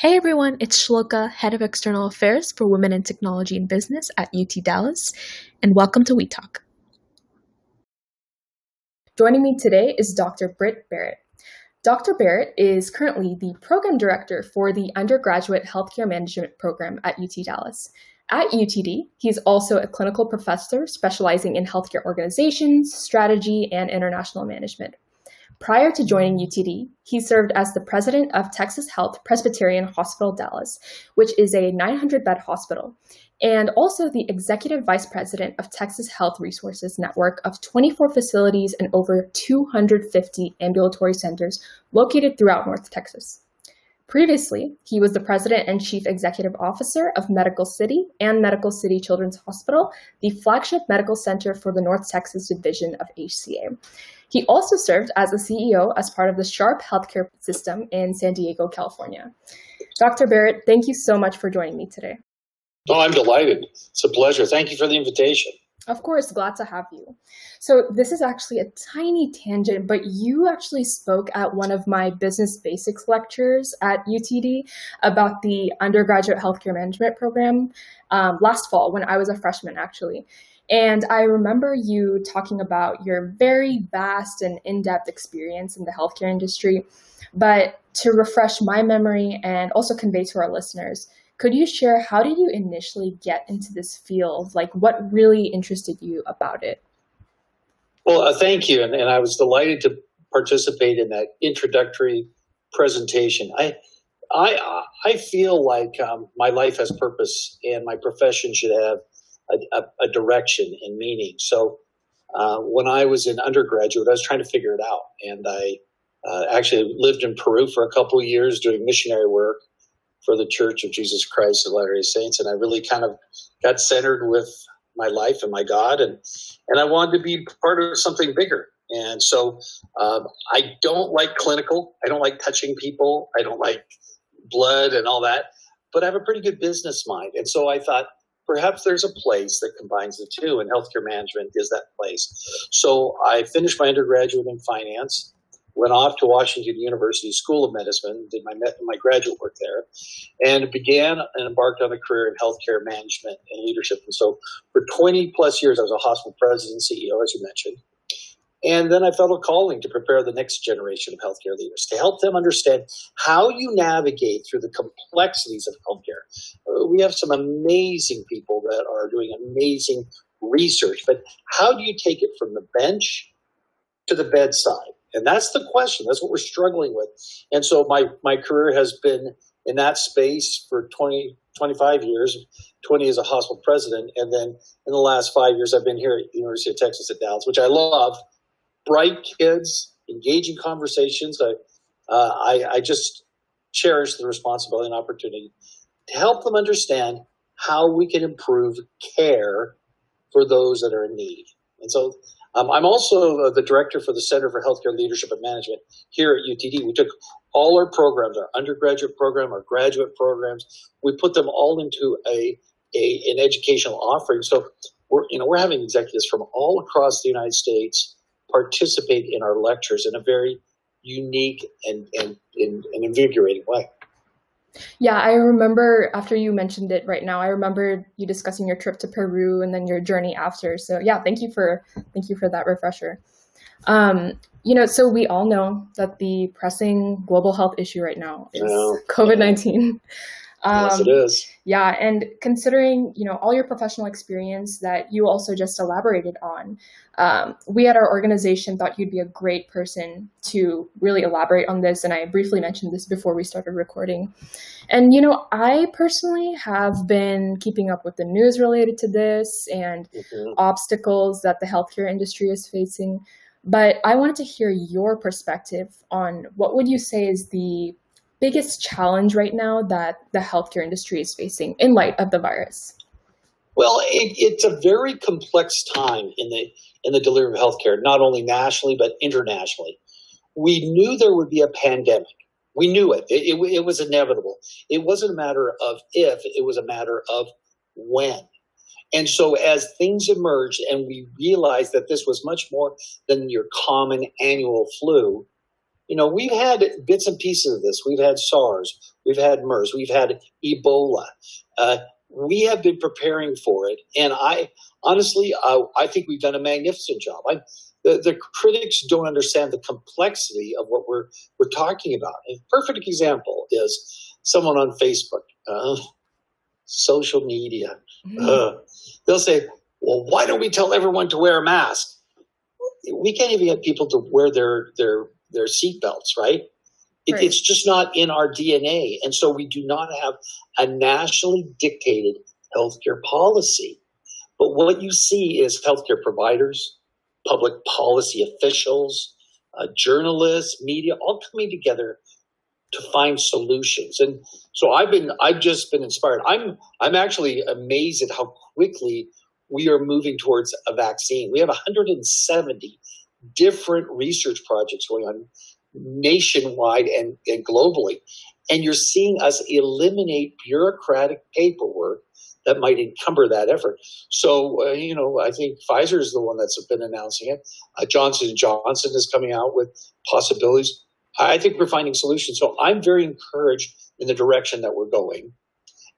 Hey everyone, it's Shloka, Head of External Affairs for Women in Technology and Business at UT Dallas, and welcome to We Talk. Joining me today is Dr. Britt Berrett. Dr. Berrett is currently the Program Director for the Undergraduate Healthcare Management Program at UT Dallas. At UTD, he's also a clinical professor specializing in healthcare organizations, strategy, and international management. Prior to joining UTD, he served as the president of Texas Health Presbyterian Hospital Dallas, which is a 900 bed hospital, and also the executive vice president of Texas Health Resources Network of 24 facilities and over 250 ambulatory centers located throughout North Texas. Previously, he was the president and chief executive officer of Medical City and Medical City Children's Hospital, the flagship medical center for the North Texas division of HCA. He also served as a CEO as part of the Sharp healthcare system in San Diego, California. Dr. Berrett, thank you so much for joining me today. Oh, I'm delighted. It's a pleasure. Thank you for the invitation. Of course, glad to have you. So, this is actually a tiny tangent, but you actually spoke at one of my business basics lectures at UTD about the undergraduate healthcare management program um, last fall when I was a freshman, actually. And I remember you talking about your very vast and in depth experience in the healthcare industry. But to refresh my memory and also convey to our listeners, could you share how did you initially get into this field? Like, what really interested you about it? Well, uh, thank you, and, and I was delighted to participate in that introductory presentation. I I I feel like um, my life has purpose, and my profession should have a, a, a direction and meaning. So, uh, when I was in undergraduate, I was trying to figure it out, and I uh, actually lived in Peru for a couple of years doing missionary work for the Church of Jesus Christ of Latter-day Saints, and I really kind of got centered with my life and my God, and and I wanted to be part of something bigger. And so um, I don't like clinical. I don't like touching people. I don't like blood and all that. But I have a pretty good business mind, and so I thought perhaps there's a place that combines the two, and healthcare management is that place. So I finished my undergraduate in finance went off to Washington University School of Medicine, did my my graduate work there, and began and embarked on a career in healthcare management and leadership. And so, for 20 plus years, I was a hospital president, CEO, as you mentioned. And then I felt a calling to prepare the next generation of healthcare leaders to help them understand how you navigate through the complexities of healthcare. We have some amazing people that are doing amazing research, but how do you take it from the bench to the bedside? And that's the question. That's what we're struggling with. And so my, my career has been in that space for 20, 25 years, 20 as a hospital president. And then in the last five years, I've been here at the University of Texas at Dallas, which I love. Bright kids, engaging conversations. I, uh, I, I just cherish the responsibility and opportunity to help them understand how we can improve care for those that are in need. And so um, I'm also uh, the director for the Center for Healthcare Leadership and Management here at UTD. We took all our programs, our undergraduate program, our graduate programs, we put them all into a, a an educational offering. So we're you know we're having executives from all across the United States participate in our lectures in a very unique and and, and, and invigorating way. Yeah, I remember after you mentioned it right now, I remember you discussing your trip to Peru and then your journey after. So yeah, thank you for thank you for that refresher. Um, you know, so we all know that the pressing global health issue right now is COVID nineteen. Um, yes, it is. Yeah, and considering you know all your professional experience that you also just elaborated on, um, we at our organization thought you'd be a great person to really elaborate on this. And I briefly mentioned this before we started recording. And you know, I personally have been keeping up with the news related to this and mm-hmm. obstacles that the healthcare industry is facing. But I wanted to hear your perspective on what would you say is the biggest challenge right now that the healthcare industry is facing in light of the virus? Well, it, it's a very complex time in the in the delivery of healthcare, not only nationally but internationally. We knew there would be a pandemic. We knew it. It, it. it was inevitable. It wasn't a matter of if; it was a matter of when. And so, as things emerged, and we realized that this was much more than your common annual flu, you know, we've had bits and pieces of this. We've had SARS, we've had MERS, we've had Ebola. Uh, we have been preparing for it, and I honestly, I, I think we've done a magnificent job. I, the, the, critics don't understand the complexity of what we're we're talking about. A perfect example is someone on Facebook, uh, social media. Mm-hmm. Uh, they'll say, "Well, why don't we tell everyone to wear a mask?" We can't even get people to wear their their their seatbelts, right? It, right? It's just not in our DNA, and so we do not have a nationally dictated healthcare policy. But what you see is healthcare providers, public policy officials, uh, journalists, media, all coming together to find solutions. And so I've been, I've just been inspired. I'm, I'm actually amazed at how quickly we are moving towards a vaccine. We have 170 different research projects going on nationwide and, and globally. And you're seeing us eliminate bureaucratic paperwork that might encumber that effort. So, uh, you know, I think Pfizer is the one that's been announcing it. Uh, Johnson Johnson is coming out with possibilities. I think we're finding solutions. So I'm very encouraged in the direction that we're going,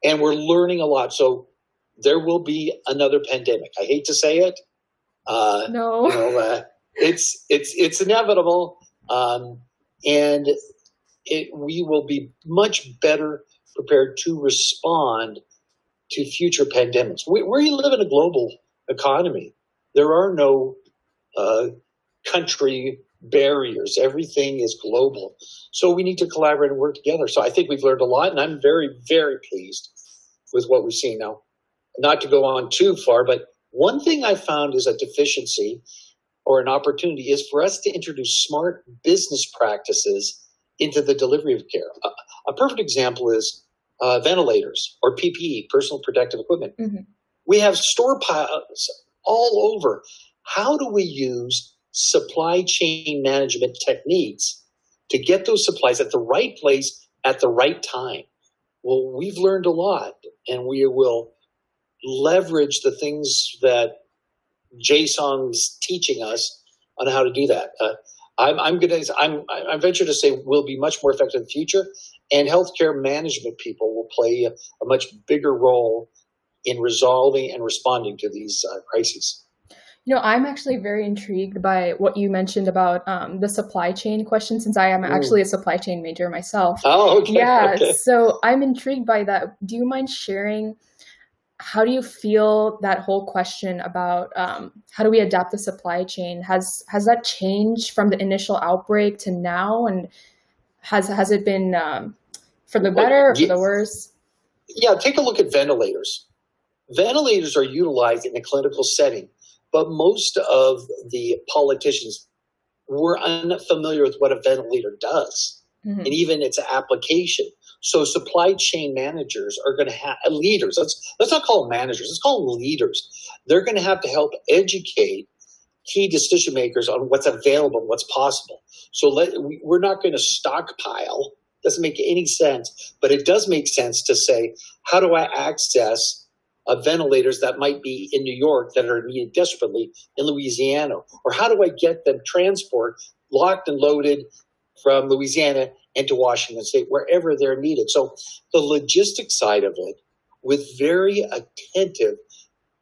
and we're learning a lot. So there will be another pandemic. I hate to say it. Uh, no, you know, uh, it's it's it's inevitable, um, and it, we will be much better prepared to respond to future pandemics. We, we live in a global economy. There are no uh, country barriers. Everything is global. So we need to collaborate and work together. So I think we've learned a lot, and I'm very, very pleased with what we're seeing now. Not to go on too far, but one thing I found is a deficiency or an opportunity is for us to introduce smart business practices into the delivery of care. A, a perfect example is uh, ventilators or PPE, personal protective equipment. Mm-hmm. We have storepiles all over. How do we use supply chain management techniques to get those supplies at the right place at the right time? Well, we've learned a lot, and we will leverage the things that Jason's teaching us on how to do that. Uh, I'm, I'm going to, I'm, I venture to say we'll be much more effective in the future and healthcare management people will play a, a much bigger role in resolving and responding to these uh, crises. You know, I'm actually very intrigued by what you mentioned about um, the supply chain question, since I am actually a supply chain major myself. Oh, okay. Yeah, okay. so I'm intrigued by that. Do you mind sharing? How do you feel that whole question about um, how do we adapt the supply chain has has that changed from the initial outbreak to now, and has has it been um, for the better or for the worse? Yeah, take a look at ventilators. Ventilators are utilized in a clinical setting, but most of the politicians were unfamiliar with what a ventilator does mm-hmm. and even its application. So supply chain managers are going to have leaders. Let's let's not call them managers. Let's call them leaders. They're going to have to help educate key decision makers on what's available, what's possible. So let, we, we're not going to stockpile doesn't make any sense, but it does make sense to say, how do I access uh, ventilators that might be in New York that are needed desperately in Louisiana? Or how do I get them transport locked and loaded from Louisiana into Washington State, wherever they're needed? So the logistic side of it, with very attentive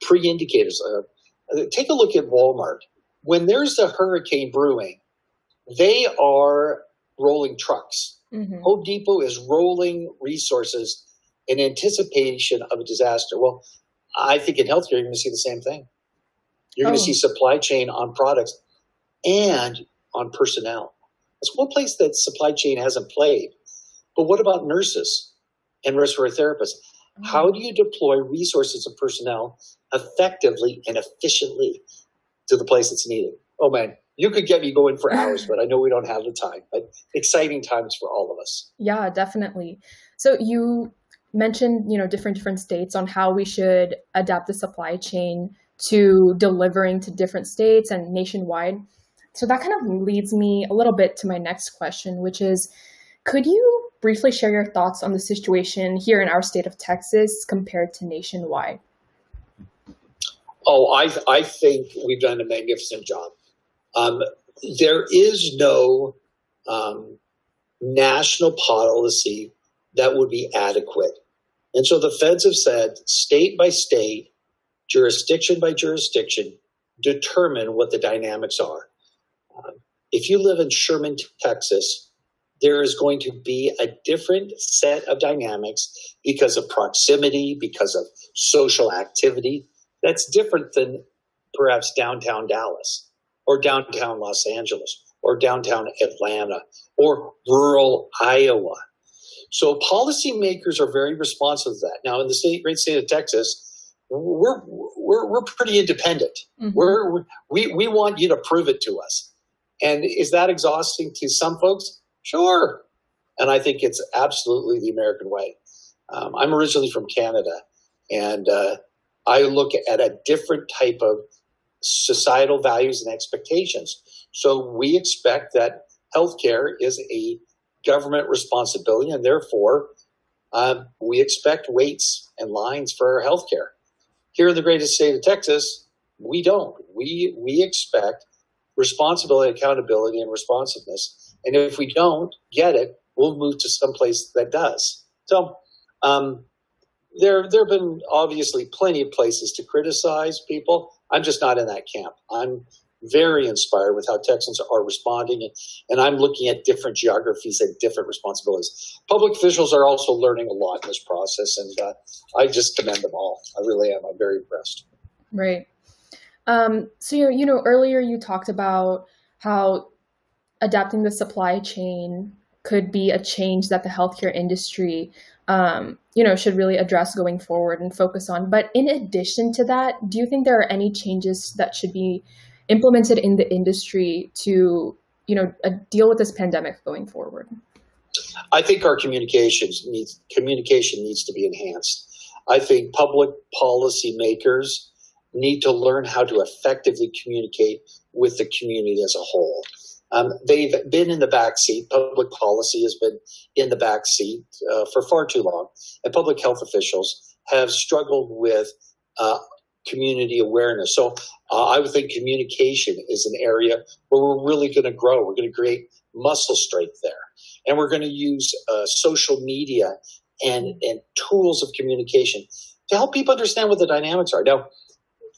pre-indicators. Uh, uh take a look at Walmart. When there's a hurricane brewing, they are rolling trucks Mm-hmm. Home Depot is rolling resources in anticipation of a disaster. Well, I think in healthcare, you're going to see the same thing. You're oh. going to see supply chain on products and on personnel. That's one place that supply chain hasn't played. But what about nurses and respiratory therapists? Oh. How do you deploy resources and personnel effectively and efficiently to the place that's needed? Oh man, you could get me going for hours, but I know we don't have the time. But exciting times for all of us. Yeah, definitely. So you mentioned, you know, different different states on how we should adapt the supply chain to delivering to different states and nationwide. So that kind of leads me a little bit to my next question, which is could you briefly share your thoughts on the situation here in our state of Texas compared to nationwide? Oh, I, I think we've done a magnificent job. Um, there is no um, national policy that would be adequate. And so the feds have said, state by state, jurisdiction by jurisdiction, determine what the dynamics are. If you live in Sherman, Texas, there is going to be a different set of dynamics because of proximity, because of social activity. That's different than perhaps downtown Dallas or downtown Los Angeles or downtown Atlanta or rural Iowa. So policymakers are very responsive to that. Now, in the state, great state of Texas, we're we're, we're pretty independent. Mm-hmm. We're, we we want you to prove it to us. And is that exhausting to some folks? Sure. And I think it's absolutely the American way. Um, I'm originally from Canada, and uh, I look at a different type of societal values and expectations. So we expect that healthcare is a government responsibility, and therefore uh, we expect waits and lines for our healthcare. Here in the greatest state of Texas, we don't. We we expect responsibility, accountability, and responsiveness. And if we don't get it, we'll move to some place that does. So um, there there have been obviously plenty of places to criticize people. I'm just not in that camp. I'm very inspired with how Texans are responding, and I'm looking at different geographies and different responsibilities. Public officials are also learning a lot in this process, and uh, I just commend them all. I really am. I'm very impressed. Right. Um, so you know, earlier you talked about how adapting the supply chain could be a change that the healthcare industry um, you know, should really address going forward and focus on. But in addition to that, do you think there are any changes that should be implemented in the industry to, you know, uh, deal with this pandemic going forward? I think our communications needs communication needs to be enhanced. I think public policy makers need to learn how to effectively communicate with the community as a whole. Um, they've been in the back seat. Public policy has been in the back seat uh, for far too long, and public health officials have struggled with uh, community awareness. So uh, I would think communication is an area where we're really going to grow. We're going to create muscle strength there, and we're going to use uh, social media and and tools of communication to help people understand what the dynamics are. Now,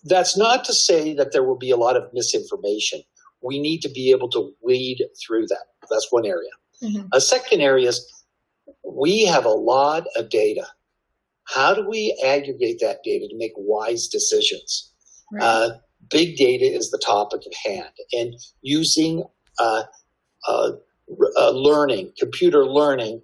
that's not to say that there will be a lot of misinformation we need to be able to weed through that. That's one area. Mm-hmm. A second area is we have a lot of data. How do we aggregate that data to make wise decisions? Right. Uh, big data is the topic at hand, and using uh, uh, uh learning, computer learning,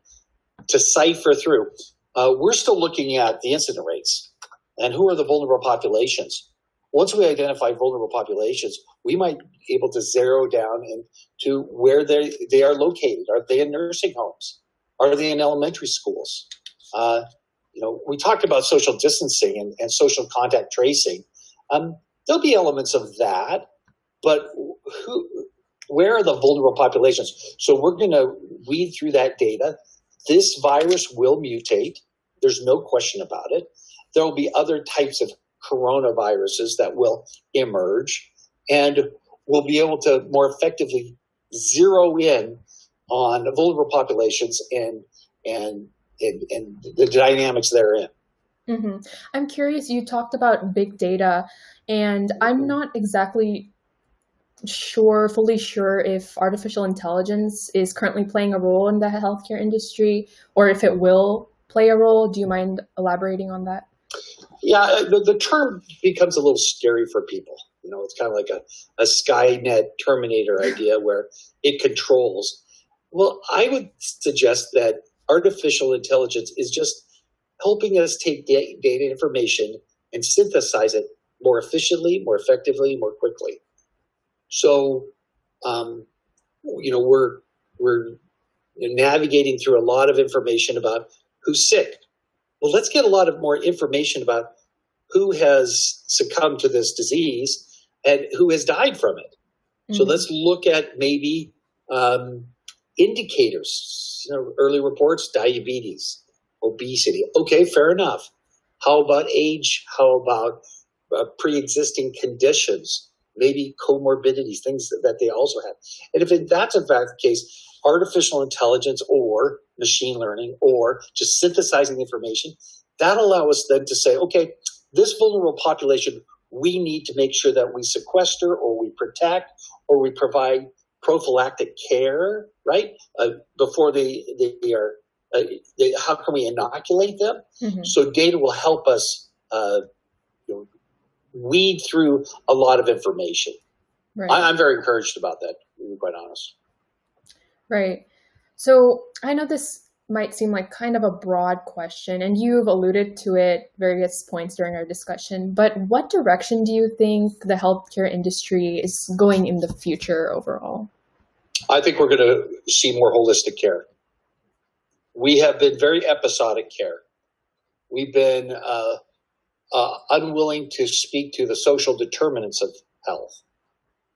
to cipher through. Uh, we're still looking at the incident rates and who are the vulnerable populations. Once we identify vulnerable populations, we might be able to zero down into where they, they are located. Are they in nursing homes? Are they in elementary schools? Uh, you know, we talked about social distancing and, and social contact tracing. Um, there'll be elements of that, but who, where are the vulnerable populations? So we're going to weed through that data. This virus will mutate. There's no question about it. There will be other types of coronaviruses that will emerge, and we'll be able to more effectively zero in on vulnerable populations and and and, and the dynamics therein. Mm-hmm. I'm curious. You talked about big data, and I'm mm-hmm. not exactly sure, fully sure, if artificial intelligence is currently playing a role in the healthcare industry, or if it will play a role. Do you mind elaborating on that? Yeah, uh, the, the term becomes a little scary for people. You know, it's kind of like a, a Skynet Terminator idea where it controls. Well, I would suggest that artificial intelligence is just helping us take data information and synthesize it more efficiently, more effectively, more quickly. So, um, you know, we're we're navigating through a lot of information about who's sick, well, let's get a lot of more information about who has succumbed to this disease and who has died from it. Mm-hmm. So let's look at maybe um, indicators, you know, early reports, diabetes, obesity. Okay, fair enough. How about age? How about uh, pre-existing conditions? Maybe comorbidities, things that, that, they also have. And if that's in fact the case, artificial intelligence or machine learning or just synthesizing information, that allows us then to say, okay, this vulnerable population, we need to make sure that we sequester or we protect or we provide prophylactic care, right? Uh, before they, they are, uh, they, how can we inoculate them? Mm-hmm. So data will help us uh, you know, weed through a lot of information. Right. I, am very encouraged about that, to be quite honest. Right. So I know this might seem like kind of a broad question, and you've alluded to it various points during our discussion, but what direction do you think the healthcare industry is going in the future overall? I think we're going to see more holistic care. We have been very episodic care. We've been uh, uh, unwilling to speak to the social determinants of health.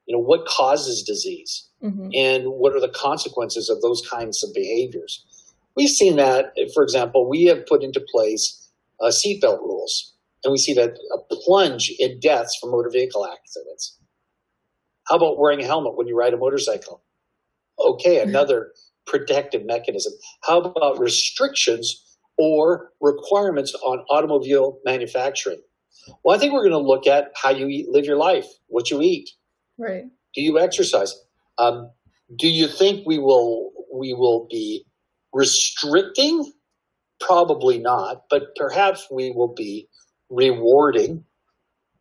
You know, what causes disease mm-hmm. and what are the consequences of those kinds of behaviors? We've seen that, for example, we have put into place uh, seatbelt rules, and we see that a plunge in deaths from motor vehicle accidents. How about wearing a helmet when you ride a motorcycle? Okay, mm-hmm. another protective mechanism. How about restrictions or requirements on automobile manufacturing? Well, I think we're going to look at how you eat, live your life, what you eat. Right. Do you exercise? Um, do you think we will we will be restricting? Probably not, but perhaps we will be rewarding,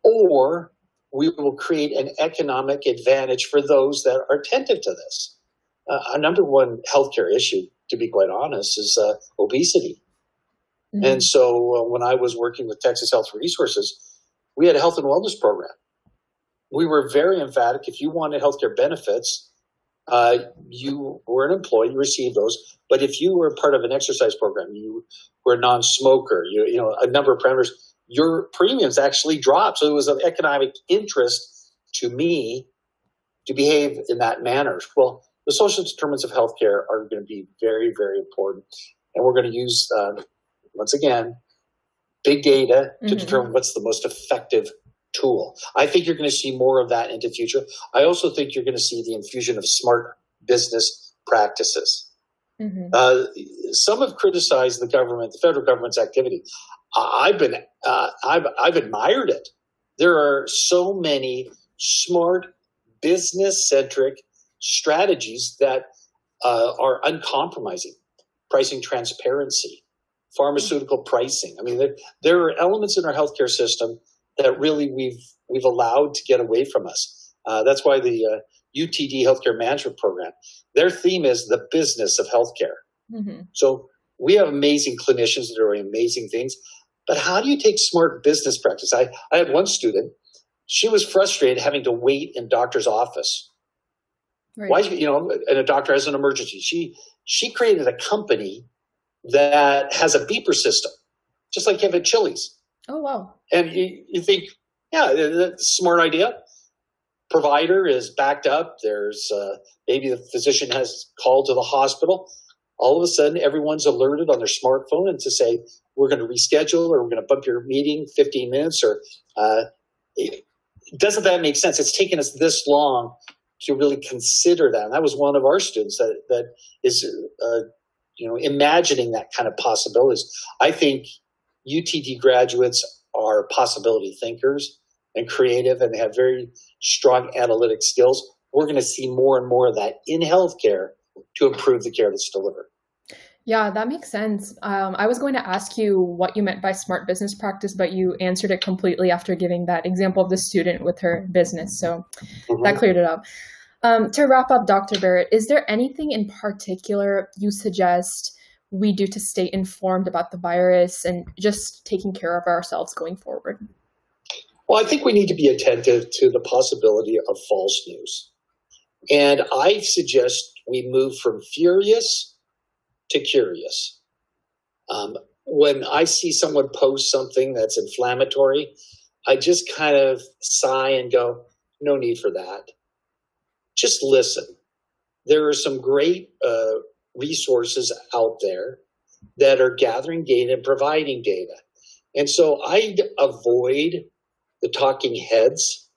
or we will create an economic advantage for those that are attentive to this. Uh, a number one healthcare issue, to be quite honest, is uh, obesity. Mm-hmm. And so uh, when I was working with Texas Health Resources, we had a health and wellness program. We were very emphatic. If you wanted healthcare benefits, uh, you were an employee, you received those. But if you were part of an exercise program, you were a non-smoker, you, you know, a number of parameters, your premiums actually dropped. So it was of economic interest to me to behave in that manner. Well, the social determinants of healthcare are going to be very, very important. And we're going to use uh, once again, big data to mm-hmm. determine what's the most effective tool. I think you're going to see more of that into the future. I also think you're going to see the infusion of smart business practices. Mm-hmm. Uh, some have criticized the government, the federal government's activity. I've been, uh, I've, I've admired it. There are so many smart business centric strategies that uh, are uncompromising. Pricing transparency, pharmaceutical pricing. I mean, there, there are elements in our healthcare system that really we've we've allowed to get away from us. Uh, that's why the uh, UTD Healthcare Management Program, their theme is the business of healthcare. Mm-hmm. So we have amazing clinicians that are doing amazing things, but how do you take smart business practice? I, I had one student, she was frustrated having to wait in doctor's office. Right. Why, you know, and a doctor has an emergency. She she created a company that has a beeper system, just like you have at Chili's. Oh, wow. And you, you think, yeah, that's a smart idea. Provider is backed up. There's uh, maybe the physician has called to the hospital. All of a sudden, everyone's alerted on their smartphone and to say, we're going to reschedule or we're going to bump your meeting 15 minutes or uh, doesn't that make sense? It's taken us this long to really consider that. And that was one of our students that, that is uh, you know, imagining that kind of possibilities. I think UTD graduates are possibility thinkers and creative, and they have very strong analytic skills. We're going to see more and more of that in healthcare to improve the care that's delivered. Yeah, that makes sense. Um, I was going to ask you what you meant by smart business practice, but you answered it completely after giving that example of the student with her business. So mm-hmm. that cleared it up. Um, to wrap up, Dr. Berrett, is there anything in particular you suggest we do to stay informed about the virus and just taking care of ourselves going forward? Well, I think we need to be attentive to the possibility of false news. And I suggest we move from furious to curious. Um, when I see someone post something that's inflammatory, I just kind of sigh and go, no need for that just listen. There are some great uh, resources out there that are gathering data and providing data. And so I'd avoid the talking heads.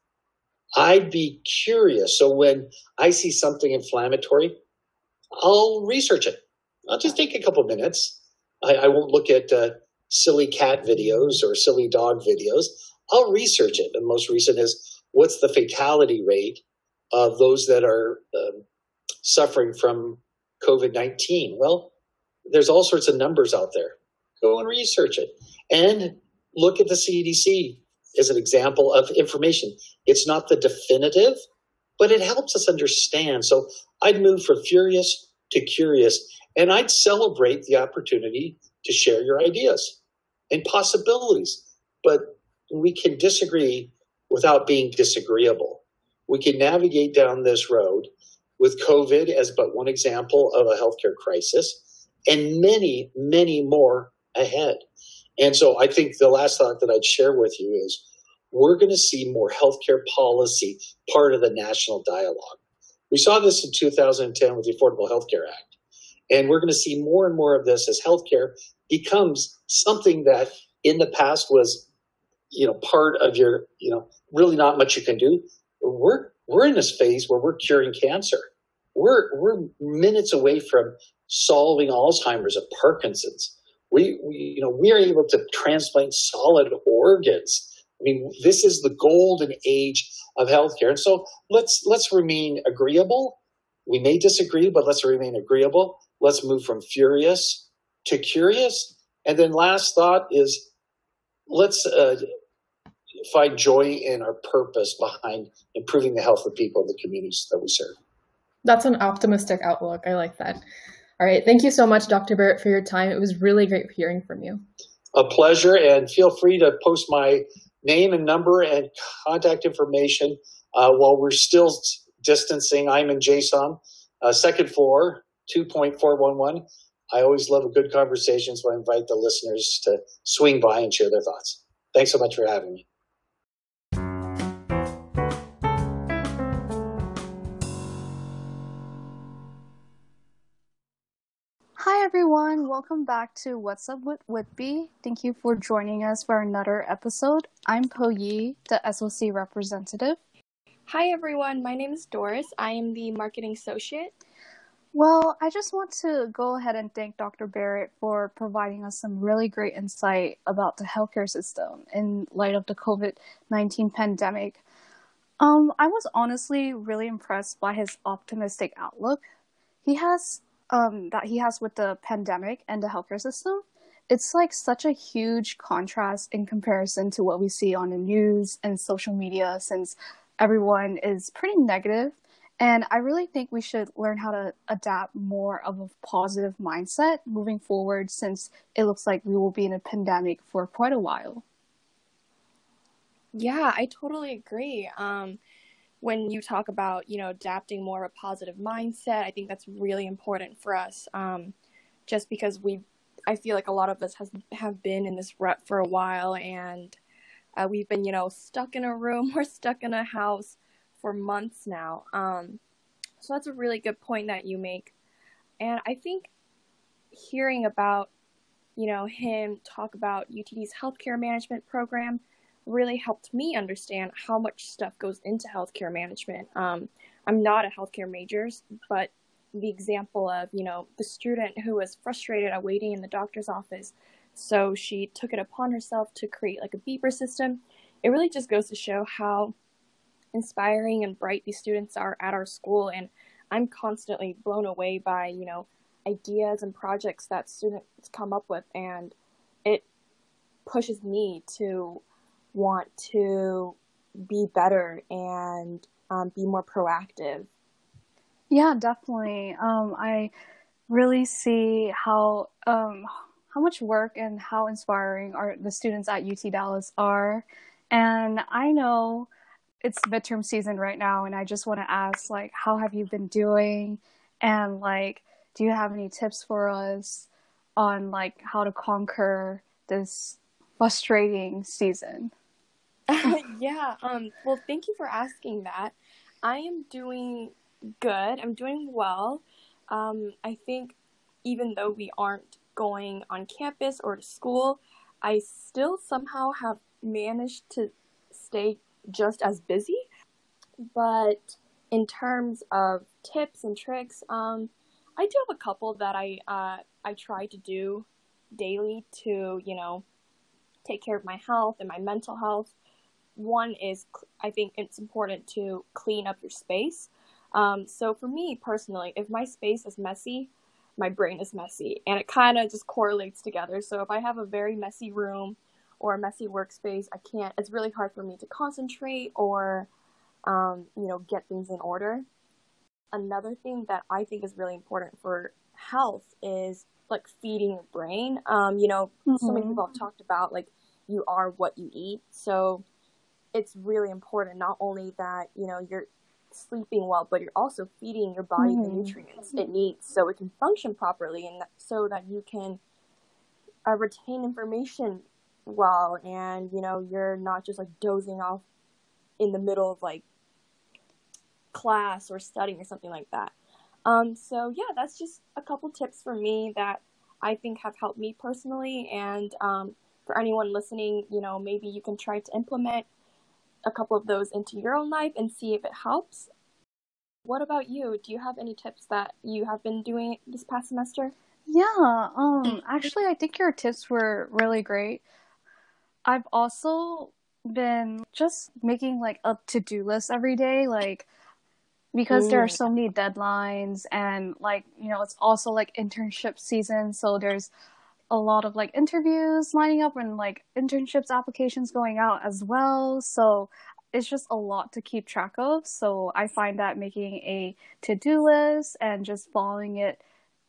I'd be curious. So when I see something inflammatory, I'll research it. I'll just take a couple minutes. I, I won't look at uh, silly cat videos or silly dog videos. I'll research it. And most recent is what's the fatality rate of those that are um, suffering from COVID 19? Well, there's all sorts of numbers out there. Go and research it and look at the CDC as an example of information. It's not the definitive, but it helps us understand. So I'd move from furious to curious, and I'd celebrate the opportunity to share your ideas and possibilities. But we can disagree without being disagreeable. We can navigate down this road with COVID as but one example of a healthcare crisis and many, many more ahead. And so I think the last thought that I'd share with you is we're going to see more healthcare policy part of the national dialogue. We saw this in 2010 with the Affordable Healthcare Act. And we're going to see more and more of this as healthcare becomes something that in the past was, you know, part of your, you know, really not much you can do. We're we're in this phase where we're curing cancer. We're we're minutes away from solving Alzheimer's or Parkinson's. We, we you know we are able to transplant solid organs I mean, this is the golden age of healthcare. And so let's let's remain agreeable. We may disagree, but let's remain agreeable. Let's move from furious to curious. And then last thought is let's uh, find joy in our purpose behind improving the health of people in the communities that we serve. That's an optimistic outlook. I like that. All right. Thank you so much, Dr. Berrett, for your time. It was really great hearing from you. A pleasure. And feel free to post my name and number and contact information uh, while we're still distancing. I'm in JSOM, uh, second floor, 2.411. I always love a good conversation, so I invite the listeners to swing by and share their thoughts. Thanks so much for having me. Everyone, welcome back to What's Up with Whitby. Thank you for joining us for another episode. I'm Poh Yee, the SOC representative. Hi everyone, my name is Doris. I am the marketing associate. Well, I just want to go ahead and thank Dr. Berrett for providing us some really great insight about the healthcare system in light of the COVID 19 pandemic. Um, I was honestly really impressed by his optimistic outlook. He has um, that he has with the pandemic and the healthcare system, it's like such a huge contrast in comparison to what we see on the news and social media since everyone is pretty negative. And I really think we should learn how to adapt more of a positive mindset moving forward since it looks like we will be in a pandemic for quite a while. Yeah, I totally agree. Um, when you talk about you know adapting more of a positive mindset i think that's really important for us um, just because we i feel like a lot of us has have been in this rut for a while and uh, we've been you know stuck in a room or stuck in a house for months now um, so that's a really good point that you make. And i think hearing about you know him talk about utd's healthcare management program really helped me understand how much stuff goes into healthcare management. Um, I'm not a healthcare major, but the example of, you know, the student who was frustrated at waiting in the doctor's office, so she took it upon herself to create like a beeper system. It really just goes to show how inspiring and bright these students are at our school. And I'm constantly blown away by, you know, ideas and projects that students come up with. And it pushes me to want to be better and um, be more proactive. Yeah, definitely. Um, I really see how um, how much work and how inspiring are the students at UT Dallas are, and I know it's midterm season right now, and I just want to ask, like, how have you been doing, and like, do you have any tips for us on like how to conquer this frustrating season? yeah. Um. Well, thank you for asking that. I am doing good. I'm doing well. Um. I think even though we aren't going on campus or to school, I still somehow have managed to stay just as busy. But in terms of tips and tricks, um, I do have a couple that I uh, I try to do daily to you know take care of my health and my mental health. One is I think it's important to clean up your space. Um, so for me personally, if my space is messy, my brain is messy, and it kind of just correlates together. So if I have a very messy room or a messy workspace, I can't. It's really hard for me to concentrate or um, you know get things in order. Another thing that I think is really important for health is like feeding your brain. Um, you know, mm-hmm. so many mm-hmm. people have talked about like you are what you eat. So it's really important not only that, you know, you're sleeping well, but you're also feeding your body mm-hmm. the nutrients it needs so it can function properly and so that you can uh, retain information well and, you know, you're not just like dozing off in the middle of like class or studying or something like that. Um, so yeah, that's just a couple tips for me that I think have helped me personally. And um, for anyone listening, you know, maybe you can try to implement a couple of those into your own life and see if it helps. What about you? Do you have any tips that you have been doing this past semester? Yeah, um actually I think your tips were really great. I've also been just making like a to-do list every day like because Ooh. there are so many deadlines and like you know it's also like internship season so there's a lot of like interviews lining up and like internships applications going out as well. So it's just a lot to keep track of. So i find that making a to-do list and just following it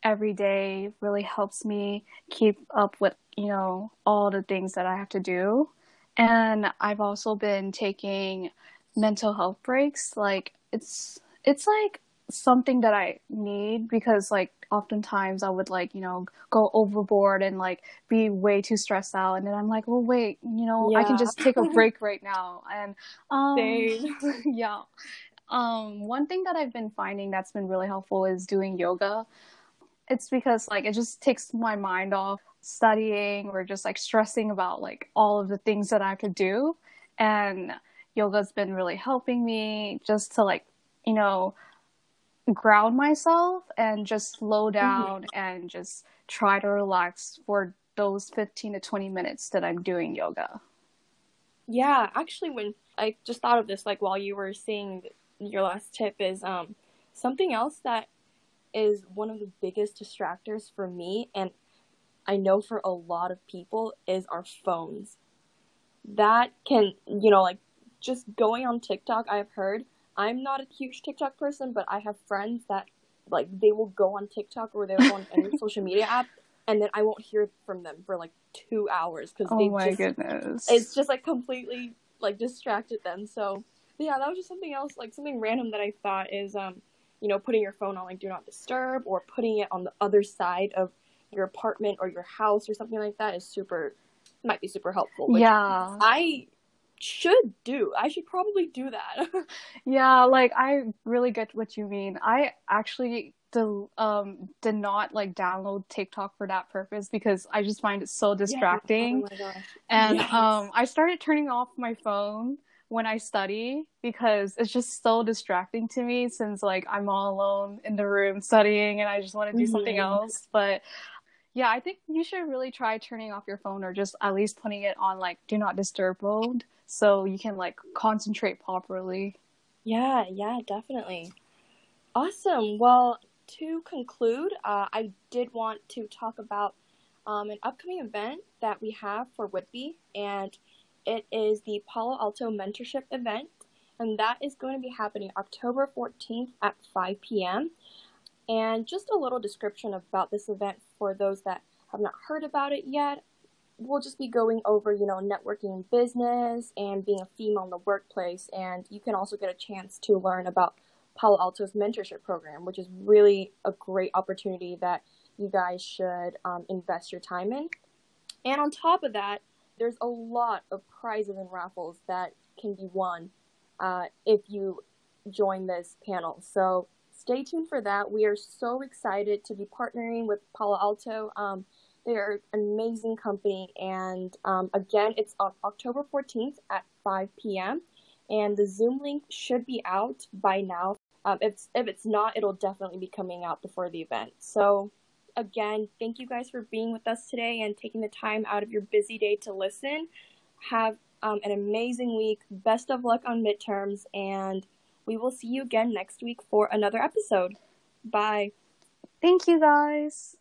every day really helps me keep up with you know all the things that i have to do. And i've also been taking mental health breaks. Like it's it's like something that I need because like oftentimes I would like, you know, go overboard and like be way too stressed out and then I'm like, well wait, you know, yeah. I can just take a break right now. And um yeah. Um one thing that I've been finding that's been really helpful is doing yoga. It's because like it just takes my mind off studying or just like stressing about like all of the things that I could do and yoga's been really helping me just to like you know, ground myself and just slow mm-hmm. down mm-hmm. and just try to relax for those 15 to 20 minutes that I'm doing yoga. Yeah, actually when I just thought of this like while you were saying your last tip is um something else that is one of the biggest distractors for me and I know for a lot of people is our phones. That can, you know, like just going on TikTok, I've heard I'm not a huge TikTok person, but I have friends that like they will go on TikTok or they'll go on any social media app, and then I won't hear from them for like two hours because oh they my just, goodness, it's just like completely like distracted them. So yeah, that was just something else, like something random that I thought is um, you know, putting your phone on like do not disturb or putting it on the other side of your apartment or your house or something like that is super might be super helpful. yeah, I should do. I should probably do that. yeah, like I really get what you mean. I actually the um did not like download TikTok for that purpose because I just find it so distracting. Oh and yes. um I started turning off my phone when I study because it's just so distracting to me since like I'm all alone in the room studying and I just want to do mm-hmm. something else. But yeah, I think you should really try turning off your phone or just at least putting it on like do not disturb mode so you can like concentrate properly. Yeah, yeah, definitely. Awesome. Well, to conclude, uh, I did want to talk about um, an upcoming event that we have for Whitby, and it is the Palo Alto Mentorship Event, and that is going to be happening October 14th at 5 p.m. And just a little description about this event for those that have not heard about it yet we'll just be going over, you know, networking in business and being a female in the workplace. And you can also get a chance to learn about Palo Alto's mentorship program, which is really a great opportunity that you guys should um, invest your time in. And on top of that, there's a lot of prizes and raffles that can be won uh, if you join this panel. So stay tuned for that. We are so excited to be partnering with Palo Alto. Um, they're an amazing company. And um, again, it's on October 14th at 5 p.m. And the Zoom link should be out by now. Um, if, it's, if it's not, it'll definitely be coming out before the event. So, again, thank you guys for being with us today and taking the time out of your busy day to listen. Have um, an amazing week. Best of luck on midterms. And we will see you again next week for another episode. Bye. Thank you guys.